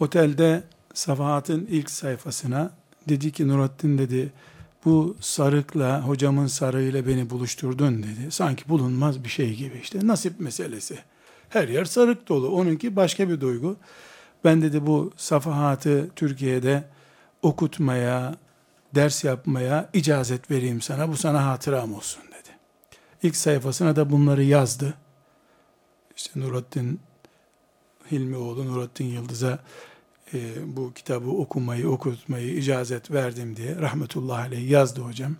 Otelde Safahat'ın ilk sayfasına dedi ki Nurattin dedi bu sarıkla hocamın sarığıyla beni buluşturdun dedi. Sanki bulunmaz bir şey gibi işte nasip meselesi. Her yer sarık dolu. Onunki başka bir duygu. Ben dedi bu safahatı Türkiye'de okutmaya, ders yapmaya icazet vereyim sana. Bu sana hatıram olsun dedi. İlk sayfasına da bunları yazdı. İşte Nurattin Hilmioğlu Nurattin Yıldız'a e, bu kitabı okumayı, okutmayı icazet verdim diye rahmetullahi aleyh yazdı hocam.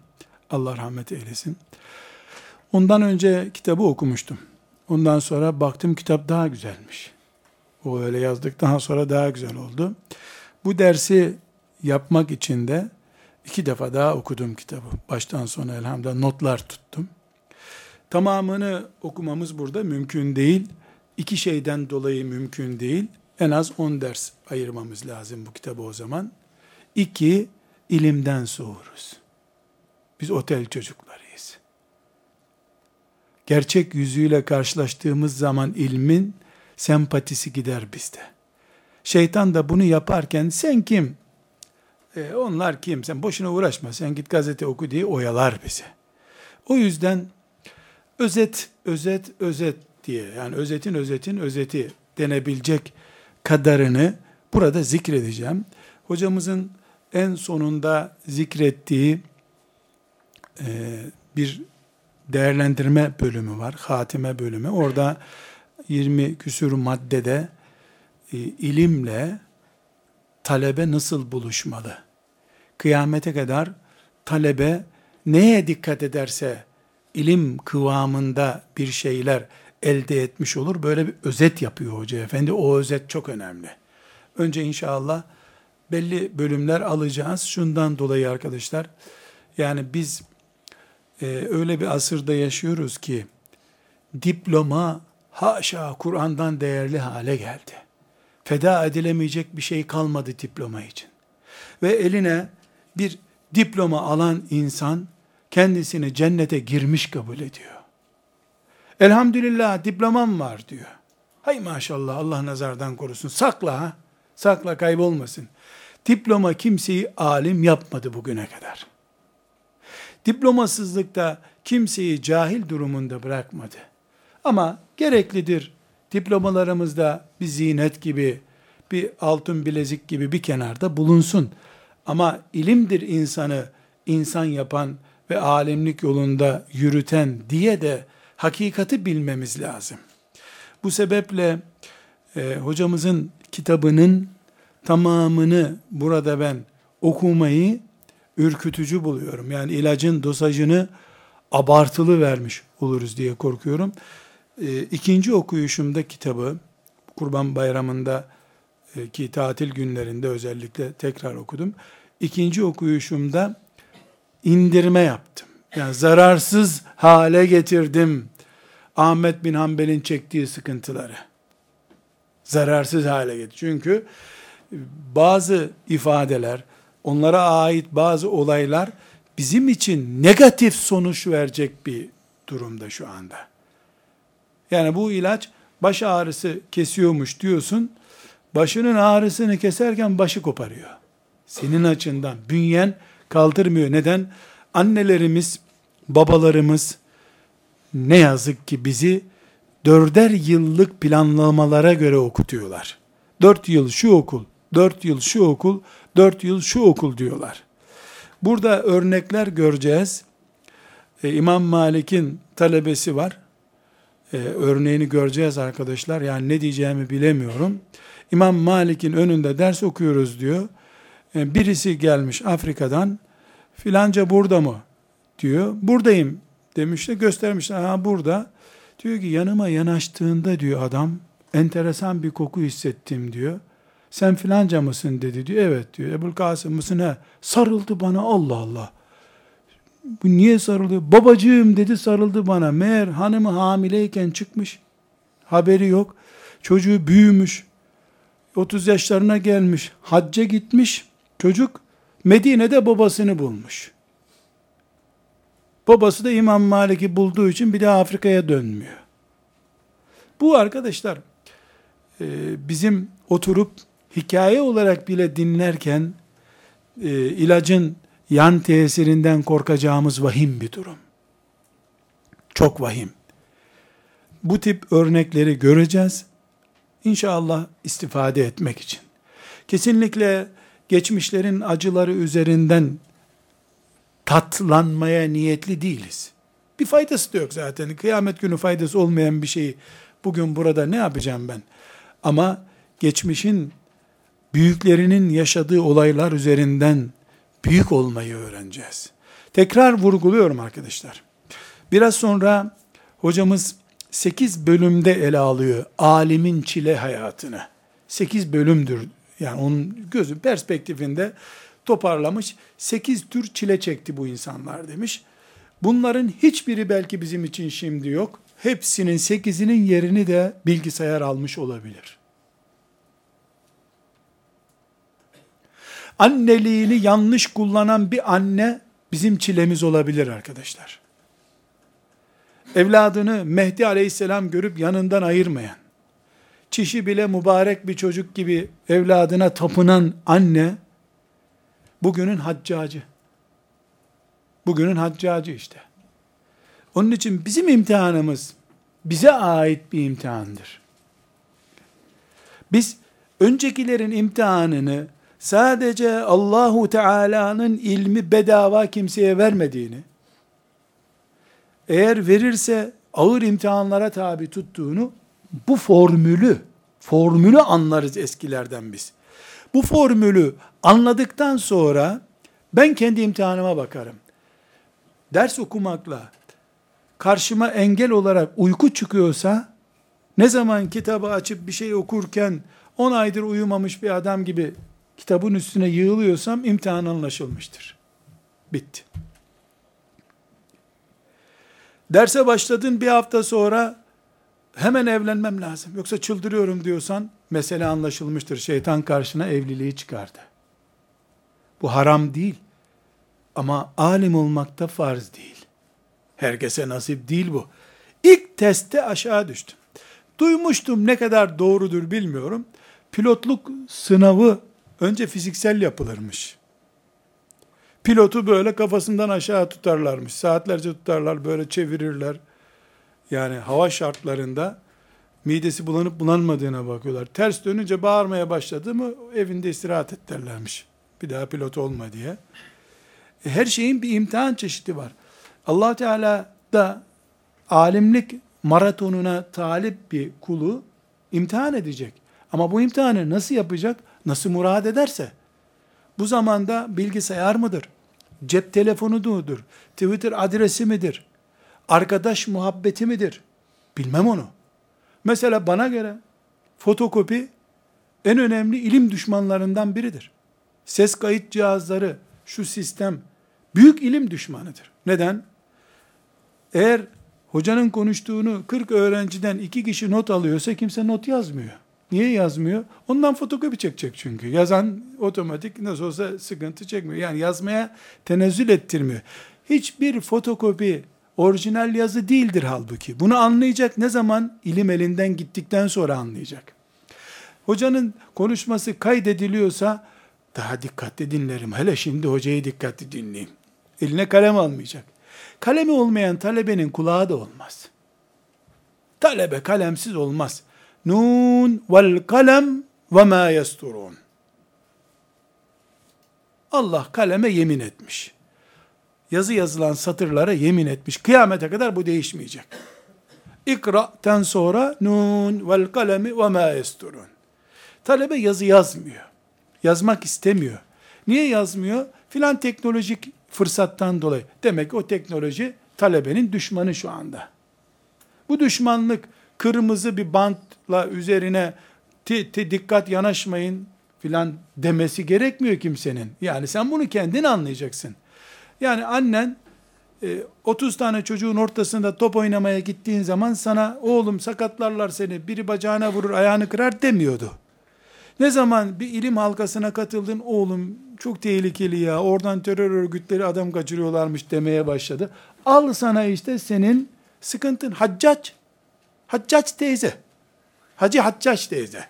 Allah rahmet eylesin. Ondan önce kitabı okumuştum. Ondan sonra baktım kitap daha güzelmiş. O öyle yazdıktan sonra daha güzel oldu. Bu dersi yapmak için de iki defa daha okudum kitabı. Baştan sona elhamdülillah notlar tuttum. Tamamını okumamız burada mümkün değil. İki şeyden dolayı mümkün değil. En az 10 ders ayırmamız lazım bu kitabı o zaman. İki, ilimden soğuruz. Biz otel çocuklarıyız. Gerçek yüzüyle karşılaştığımız zaman ilmin sempatisi gider bizde. Şeytan da bunu yaparken sen kim? E, onlar kim? Sen boşuna uğraşma. Sen git gazete oku diye oyalar bizi. O yüzden özet, özet, özet diye yani özetin özetin özeti denebilecek kadarını burada zikredeceğim. Hocamızın en sonunda zikrettiği e, bir değerlendirme bölümü var. Hatime bölümü. Orada 20 küsur maddede e, ilimle talebe nasıl buluşmalı? Kıyamete kadar talebe neye dikkat ederse ilim kıvamında bir şeyler elde etmiş olur. Böyle bir özet yapıyor hoca efendi. O özet çok önemli. Önce inşallah belli bölümler alacağız. Şundan dolayı arkadaşlar, yani biz e, öyle bir asırda yaşıyoruz ki, diploma haşa Kur'an'dan değerli hale geldi. Feda edilemeyecek bir şey kalmadı diploma için. Ve eline bir diploma alan insan, kendisini cennete girmiş kabul ediyor. Elhamdülillah diplomam var diyor. Hay maşallah Allah nazardan korusun. Sakla ha. Sakla kaybolmasın. Diploma kimseyi alim yapmadı bugüne kadar. Diplomasızlıkta kimseyi cahil durumunda bırakmadı. Ama gereklidir. Diplomalarımızda bir zinet gibi, bir altın bilezik gibi bir kenarda bulunsun. Ama ilimdir insanı insan yapan ve alimlik yolunda yürüten diye de hakikati bilmemiz lazım. Bu sebeple e, hocamızın kitabının tamamını burada ben okumayı ürkütücü buluyorum. Yani ilacın dosajını abartılı vermiş oluruz diye korkuyorum. E, ikinci okuyuşumda kitabı, Kurban Bayramı'nda e, ki tatil günlerinde özellikle tekrar okudum. İkinci okuyuşumda indirme yaptım. Yani zararsız hale getirdim. Ahmet bin Hanbel'in çektiği sıkıntıları. Zararsız hale getirdim. Çünkü bazı ifadeler, onlara ait bazı olaylar bizim için negatif sonuç verecek bir durumda şu anda. Yani bu ilaç baş ağrısı kesiyormuş diyorsun. Başının ağrısını keserken başı koparıyor. Senin açından bünyen kaldırmıyor. Neden? Annelerimiz, babalarımız ne yazık ki bizi dörder yıllık planlamalara göre okutuyorlar. Dört yıl şu okul, dört yıl şu okul, dört yıl şu okul diyorlar. Burada örnekler göreceğiz. Ee, İmam Malik'in talebesi var. Ee, örneğini göreceğiz arkadaşlar. Yani ne diyeceğimi bilemiyorum. İmam Malik'in önünde ders okuyoruz diyor. Ee, birisi gelmiş Afrika'dan. Filanca burada mı? diyor. Buradayım demişler. Göstermişler. Ha burada. Diyor ki yanıma yanaştığında diyor adam enteresan bir koku hissettim diyor. Sen filanca mısın dedi diyor. Evet diyor. Ebul Kasım mısın? He. Sarıldı bana Allah Allah. Bu niye sarılıyor? Babacığım dedi sarıldı bana. Meğer hanımı hamileyken çıkmış. Haberi yok. Çocuğu büyümüş. 30 yaşlarına gelmiş. Hacca gitmiş. Çocuk Medine'de babasını bulmuş. Babası da İmam Malik'i bulduğu için bir daha Afrika'ya dönmüyor. Bu arkadaşlar e, bizim oturup hikaye olarak bile dinlerken e, ilacın yan tesirinden korkacağımız vahim bir durum. Çok vahim. Bu tip örnekleri göreceğiz. İnşallah istifade etmek için. Kesinlikle geçmişlerin acıları üzerinden tatlanmaya niyetli değiliz. Bir faydası da yok zaten. Kıyamet günü faydası olmayan bir şeyi bugün burada ne yapacağım ben? Ama geçmişin büyüklerinin yaşadığı olaylar üzerinden büyük olmayı öğreneceğiz. Tekrar vurguluyorum arkadaşlar. Biraz sonra hocamız 8 bölümde ele alıyor alimin çile hayatını. 8 bölümdür. Yani onun gözü perspektifinde toparlamış. 8 tür çile çekti bu insanlar demiş. Bunların hiçbiri belki bizim için şimdi yok. Hepsinin 8'inin yerini de bilgisayar almış olabilir. Anneliğini yanlış kullanan bir anne bizim çilemiz olabilir arkadaşlar. Evladını Mehdi aleyhisselam görüp yanından ayırmayan, çişi bile mübarek bir çocuk gibi evladına tapınan anne, bugünün haccacı. Bugünün haccacı işte. Onun için bizim imtihanımız bize ait bir imtihandır. Biz öncekilerin imtihanını sadece Allahu Teala'nın ilmi bedava kimseye vermediğini, eğer verirse ağır imtihanlara tabi tuttuğunu, bu formülü, formülü anlarız eskilerden biz. Bu formülü anladıktan sonra ben kendi imtihanıma bakarım. Ders okumakla karşıma engel olarak uyku çıkıyorsa ne zaman kitabı açıp bir şey okurken 10 aydır uyumamış bir adam gibi kitabın üstüne yığılıyorsam imtihan anlaşılmıştır. Bitti. Derse başladın bir hafta sonra hemen evlenmem lazım. Yoksa çıldırıyorum diyorsan mesele anlaşılmıştır. Şeytan karşına evliliği çıkardı. Bu haram değil. Ama alim olmak da farz değil. Herkese nasip değil bu. İlk testte aşağı düştüm. Duymuştum ne kadar doğrudur bilmiyorum. Pilotluk sınavı önce fiziksel yapılırmış. Pilotu böyle kafasından aşağı tutarlarmış. Saatlerce tutarlar, böyle çevirirler. Yani hava şartlarında midesi bulanıp bulanmadığına bakıyorlar. Ters dönünce bağırmaya başladı mı evinde istirahat et derlermiş. Bir daha pilot olma diye. E, her şeyin bir imtihan çeşidi var. allah Teala da alimlik maratonuna talip bir kulu imtihan edecek. Ama bu imtihanı nasıl yapacak? Nasıl murad ederse. Bu zamanda bilgisayar mıdır? Cep telefonu mudur? Twitter adresi midir? Arkadaş muhabbeti midir? Bilmem onu. Mesela bana göre fotokopi en önemli ilim düşmanlarından biridir. Ses kayıt cihazları, şu sistem büyük ilim düşmanıdır. Neden? Eğer hocanın konuştuğunu 40 öğrenciden iki kişi not alıyorsa kimse not yazmıyor. Niye yazmıyor? Ondan fotokopi çekecek çünkü. Yazan otomatik nasıl olsa sıkıntı çekmiyor. Yani yazmaya tenezzül ettirmiyor. Hiçbir fotokopi orijinal yazı değildir halbuki. Bunu anlayacak ne zaman? ilim elinden gittikten sonra anlayacak. Hocanın konuşması kaydediliyorsa daha dikkatli dinlerim. Hele şimdi hocayı dikkatli dinleyeyim. Eline kalem almayacak. Kalemi olmayan talebenin kulağı da olmaz. Talebe kalemsiz olmaz. Nun vel kalem ve ma yasturun. Allah kaleme yemin etmiş. Yazı yazılan satırlara yemin etmiş. Kıyamete kadar bu değişmeyecek. İkra'ten sonra nun vel kalemi ve ma yasturun. Talebe yazı yazmıyor. Yazmak istemiyor. Niye yazmıyor? Filan teknolojik fırsattan dolayı. Demek ki o teknoloji talebenin düşmanı şu anda. Bu düşmanlık kırmızı bir bantla üzerine ti, ti, dikkat yanaşmayın filan demesi gerekmiyor kimsenin. Yani sen bunu kendin anlayacaksın. Yani annen 30 e, tane çocuğun ortasında top oynamaya gittiğin zaman sana oğlum sakatlarlar seni biri bacağına vurur ayağını kırar demiyordu. Ne zaman bir ilim halkasına katıldın oğlum çok tehlikeli ya oradan terör örgütleri adam kaçırıyorlarmış demeye başladı. Al sana işte senin sıkıntın haccac. Haccac teyze. Hacı Haccac teyze.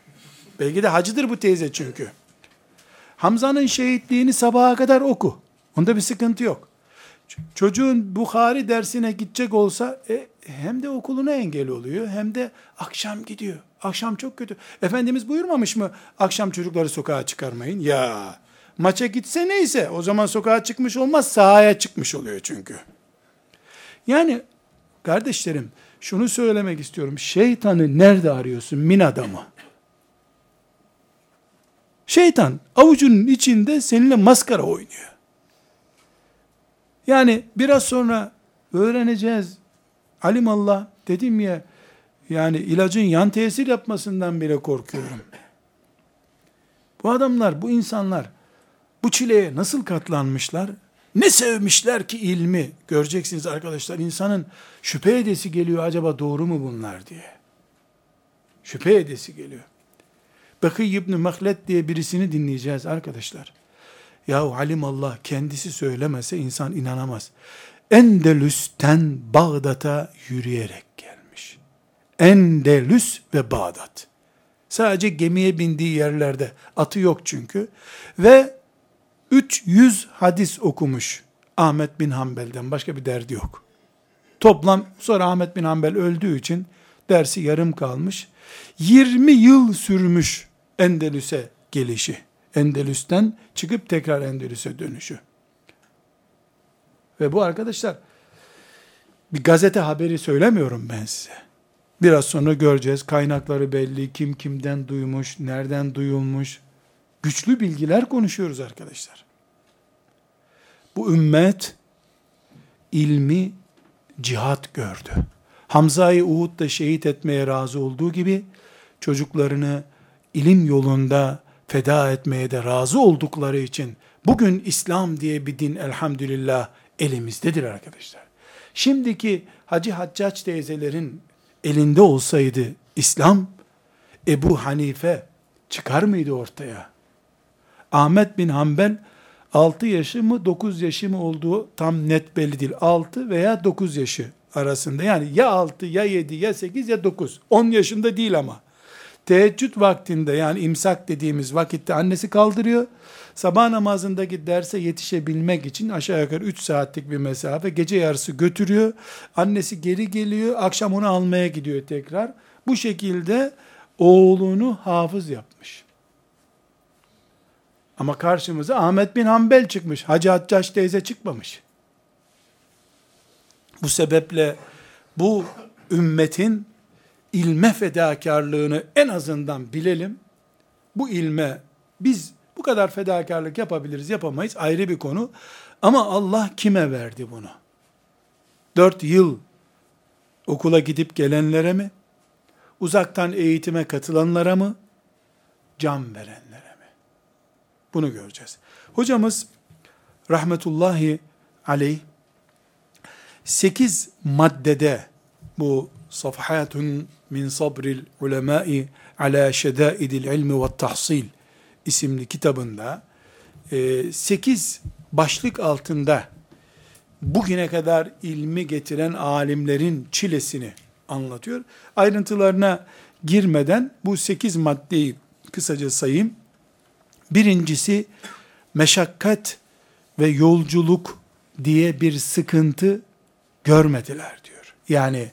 Belki de hacıdır bu teyze çünkü. Hamza'nın şehitliğini sabaha kadar oku. Onda bir sıkıntı yok. Çocuğun Bukhari dersine gidecek olsa e, hem de okuluna engel oluyor hem de akşam gidiyor. Akşam çok kötü. Efendimiz buyurmamış mı akşam çocukları sokağa çıkarmayın? Ya maça gitse neyse o zaman sokağa çıkmış olmaz sahaya çıkmış oluyor çünkü. Yani kardeşlerim şunu söylemek istiyorum. Şeytanı nerede arıyorsun? Mina'da mı? Şeytan avucunun içinde seninle maskara oynuyor. Yani biraz sonra öğreneceğiz. Alimallah dedim ya yani ilacın yan tesir yapmasından bile korkuyorum. Bu adamlar, bu insanlar bu çileye nasıl katlanmışlar? Ne sevmişler ki ilmi? Göreceksiniz arkadaşlar insanın şüphe edesi geliyor acaba doğru mu bunlar diye. Şüphe edesi geliyor. Bakı İbni Mahlet diye birisini dinleyeceğiz arkadaşlar. Yahu alim Allah kendisi söylemese insan inanamaz. Endelüs'ten Bağdat'a yürüyerek gelmiş. Endelüs ve Bağdat. Sadece gemiye bindiği yerlerde atı yok çünkü. Ve 300 hadis okumuş Ahmet bin Hanbel'den başka bir derdi yok. Toplam sonra Ahmet bin Hanbel öldüğü için dersi yarım kalmış. 20 yıl sürmüş Endelüs'e gelişi. Endülüs'ten çıkıp tekrar Endülüs'e dönüşü. Ve bu arkadaşlar bir gazete haberi söylemiyorum ben size. Biraz sonra göreceğiz. Kaynakları belli. Kim kimden duymuş, nereden duyulmuş. Güçlü bilgiler konuşuyoruz arkadaşlar. Bu ümmet ilmi cihat gördü. Hamza'yı Uhud'da şehit etmeye razı olduğu gibi çocuklarını ilim yolunda feda etmeye de razı oldukları için bugün İslam diye bir din elhamdülillah elimizdedir arkadaşlar. Şimdiki Hacı Haccaç teyzelerin elinde olsaydı İslam, Ebu Hanife çıkar mıydı ortaya? Ahmet bin Hanbel 6 yaşı mı 9 yaşı mı olduğu tam net belli değil. 6 veya 9 yaşı arasında. Yani ya 6 ya 7 ya 8 ya 9. 10 yaşında değil ama teheccüd vaktinde yani imsak dediğimiz vakitte annesi kaldırıyor. Sabah namazındaki derse yetişebilmek için aşağı yukarı 3 saatlik bir mesafe gece yarısı götürüyor. Annesi geri geliyor. Akşam onu almaya gidiyor tekrar. Bu şekilde oğlunu hafız yapmış. Ama karşımıza Ahmet bin Hanbel çıkmış. Hacı Haccaş teyze çıkmamış. Bu sebeple bu ümmetin ilme fedakarlığını en azından bilelim. Bu ilme biz bu kadar fedakarlık yapabiliriz yapamayız ayrı bir konu. Ama Allah kime verdi bunu? Dört yıl okula gidip gelenlere mi? Uzaktan eğitime katılanlara mı? Can verenlere mi? Bunu göreceğiz. Hocamız rahmetullahi aleyh sekiz maddede bu Safhatun min sabril ulemai ala şedaidil ilmi ve tahsil isimli kitabında 8 e, başlık altında bugüne kadar ilmi getiren alimlerin çilesini anlatıyor. Ayrıntılarına girmeden bu 8 maddeyi kısaca sayayım. Birincisi meşakkat ve yolculuk diye bir sıkıntı görmediler diyor. Yani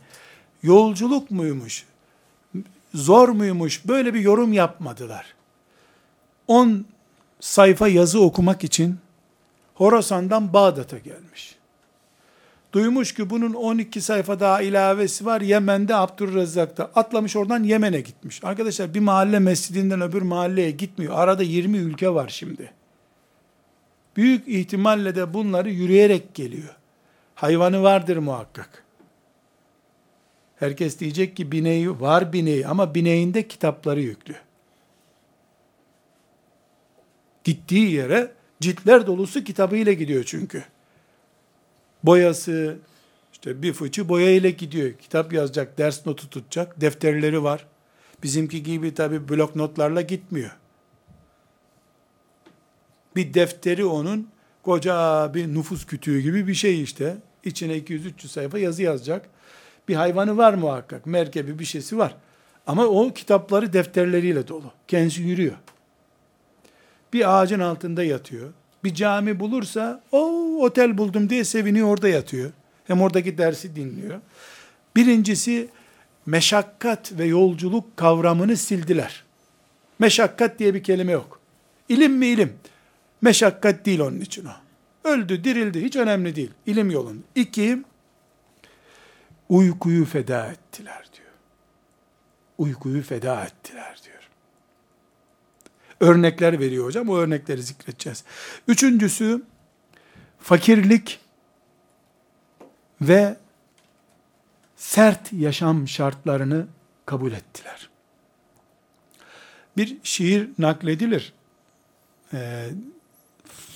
yolculuk muymuş, zor muymuş böyle bir yorum yapmadılar. 10 sayfa yazı okumak için Horasan'dan Bağdat'a gelmiş. Duymuş ki bunun 12 sayfa daha ilavesi var Yemen'de Abdurrezzak'ta. Atlamış oradan Yemen'e gitmiş. Arkadaşlar bir mahalle mescidinden öbür mahalleye gitmiyor. Arada 20 ülke var şimdi. Büyük ihtimalle de bunları yürüyerek geliyor. Hayvanı vardır muhakkak. Herkes diyecek ki bineği var bineği ama bineğinde kitapları yüklü. Gittiği yere ciltler dolusu kitabıyla gidiyor çünkü. Boyası, işte bir fıçı boya ile gidiyor. Kitap yazacak, ders notu tutacak, defterleri var. Bizimki gibi tabi blok notlarla gitmiyor. Bir defteri onun koca bir nüfus kütüğü gibi bir şey işte. İçine 200-300 sayfa yazı yazacak. Bir hayvanı var muhakkak. Merkebi bir şeysi var. Ama o kitapları defterleriyle dolu. Kendisi yürüyor. Bir ağacın altında yatıyor. Bir cami bulursa o otel buldum diye seviniyor orada yatıyor. Hem oradaki dersi dinliyor. Birincisi meşakkat ve yolculuk kavramını sildiler. Meşakkat diye bir kelime yok. İlim mi ilim? Meşakkat değil onun için o. Öldü, dirildi, hiç önemli değil. İlim yolun. İki, uykuyu feda ettiler diyor. Uykuyu feda ettiler diyor. Örnekler veriyor hocam. O örnekleri zikredeceğiz. Üçüncüsü, fakirlik ve sert yaşam şartlarını kabul ettiler. Bir şiir nakledilir. Ee,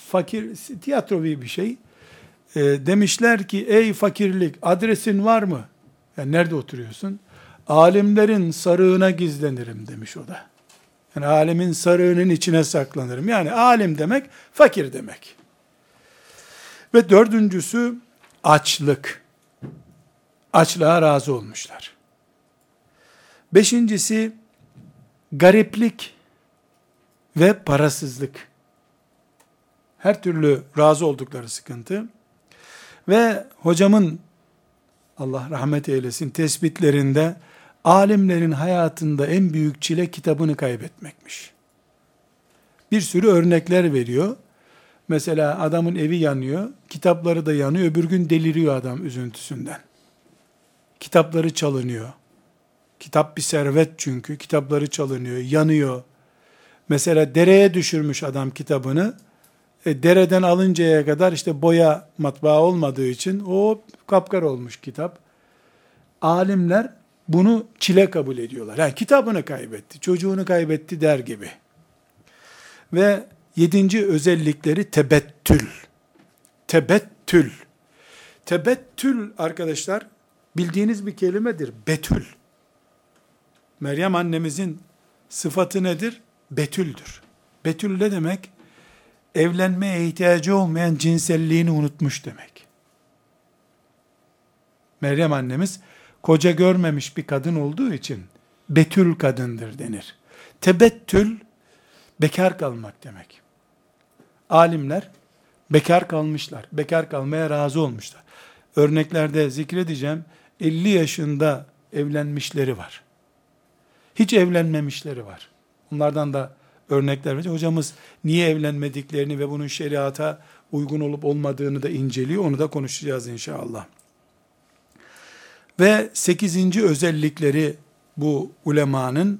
fakir, tiyatro bir şey. E, demişler ki ey fakirlik adresin var mı? Yani nerede oturuyorsun? Alimlerin sarığına gizlenirim demiş o da. Yani alimin sarığının içine saklanırım. Yani alim demek fakir demek. Ve dördüncüsü açlık. Açlığa razı olmuşlar. Beşincisi gariplik ve parasızlık her türlü razı oldukları sıkıntı ve hocamın Allah rahmet eylesin tespitlerinde alimlerin hayatında en büyük çile kitabını kaybetmekmiş. Bir sürü örnekler veriyor. Mesela adamın evi yanıyor, kitapları da yanıyor, öbür gün deliriyor adam üzüntüsünden. Kitapları çalınıyor. Kitap bir servet çünkü, kitapları çalınıyor, yanıyor. Mesela dereye düşürmüş adam kitabını, e, dereden alıncaya kadar işte boya matbaa olmadığı için o kapkar olmuş kitap. Alimler bunu çile kabul ediyorlar. Yani kitabını kaybetti, çocuğunu kaybetti der gibi. Ve yedinci özellikleri tebettül. Tebettül. Tebettül arkadaşlar bildiğiniz bir kelimedir. Betül. Meryem annemizin sıfatı nedir? Betüldür. Betül ne demek? Evlenmeye ihtiyacı olmayan cinselliğini unutmuş demek. Meryem annemiz koca görmemiş bir kadın olduğu için betül kadındır denir. Tebettül bekar kalmak demek. Alimler bekar kalmışlar. Bekar kalmaya razı olmuşlar. Örneklerde zikredeceğim 50 yaşında evlenmişleri var. Hiç evlenmemişleri var. Onlardan da örnekler verecek. Hocamız niye evlenmediklerini ve bunun şeriata uygun olup olmadığını da inceliyor. Onu da konuşacağız inşallah. Ve sekizinci özellikleri bu ulemanın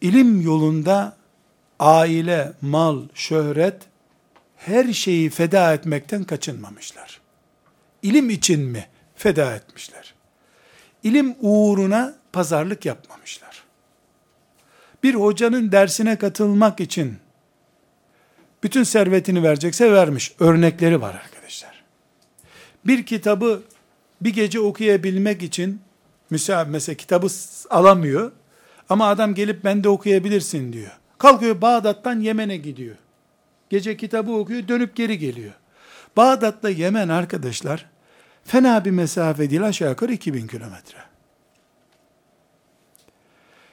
ilim yolunda aile, mal, şöhret her şeyi feda etmekten kaçınmamışlar. İlim için mi feda etmişler? İlim uğruna pazarlık yapmamışlar bir hocanın dersine katılmak için bütün servetini verecekse vermiş. Örnekleri var arkadaşlar. Bir kitabı bir gece okuyabilmek için mesela, kitabı alamıyor ama adam gelip bende okuyabilirsin diyor. Kalkıyor Bağdat'tan Yemen'e gidiyor. Gece kitabı okuyor dönüp geri geliyor. Bağdat'la Yemen arkadaşlar fena bir mesafe değil aşağı yukarı 2000 kilometre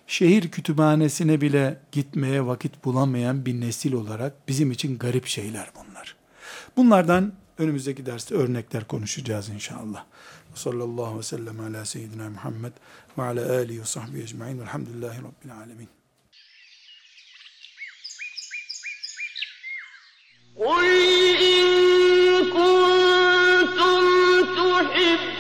Şehir kütüphanesine bile gitmeye vakit bulamayan bir nesil olarak bizim için garip şeyler bunlar. Bunlardan önümüzdeki derste örnekler konuşacağız inşallah. Sallallahu aleyhi ve sellem ala seyyidina Muhammed ve ala alihi ve sahbihi ecma'in velhamdülillahi rabbil alemin. قل إن كنتم تحبون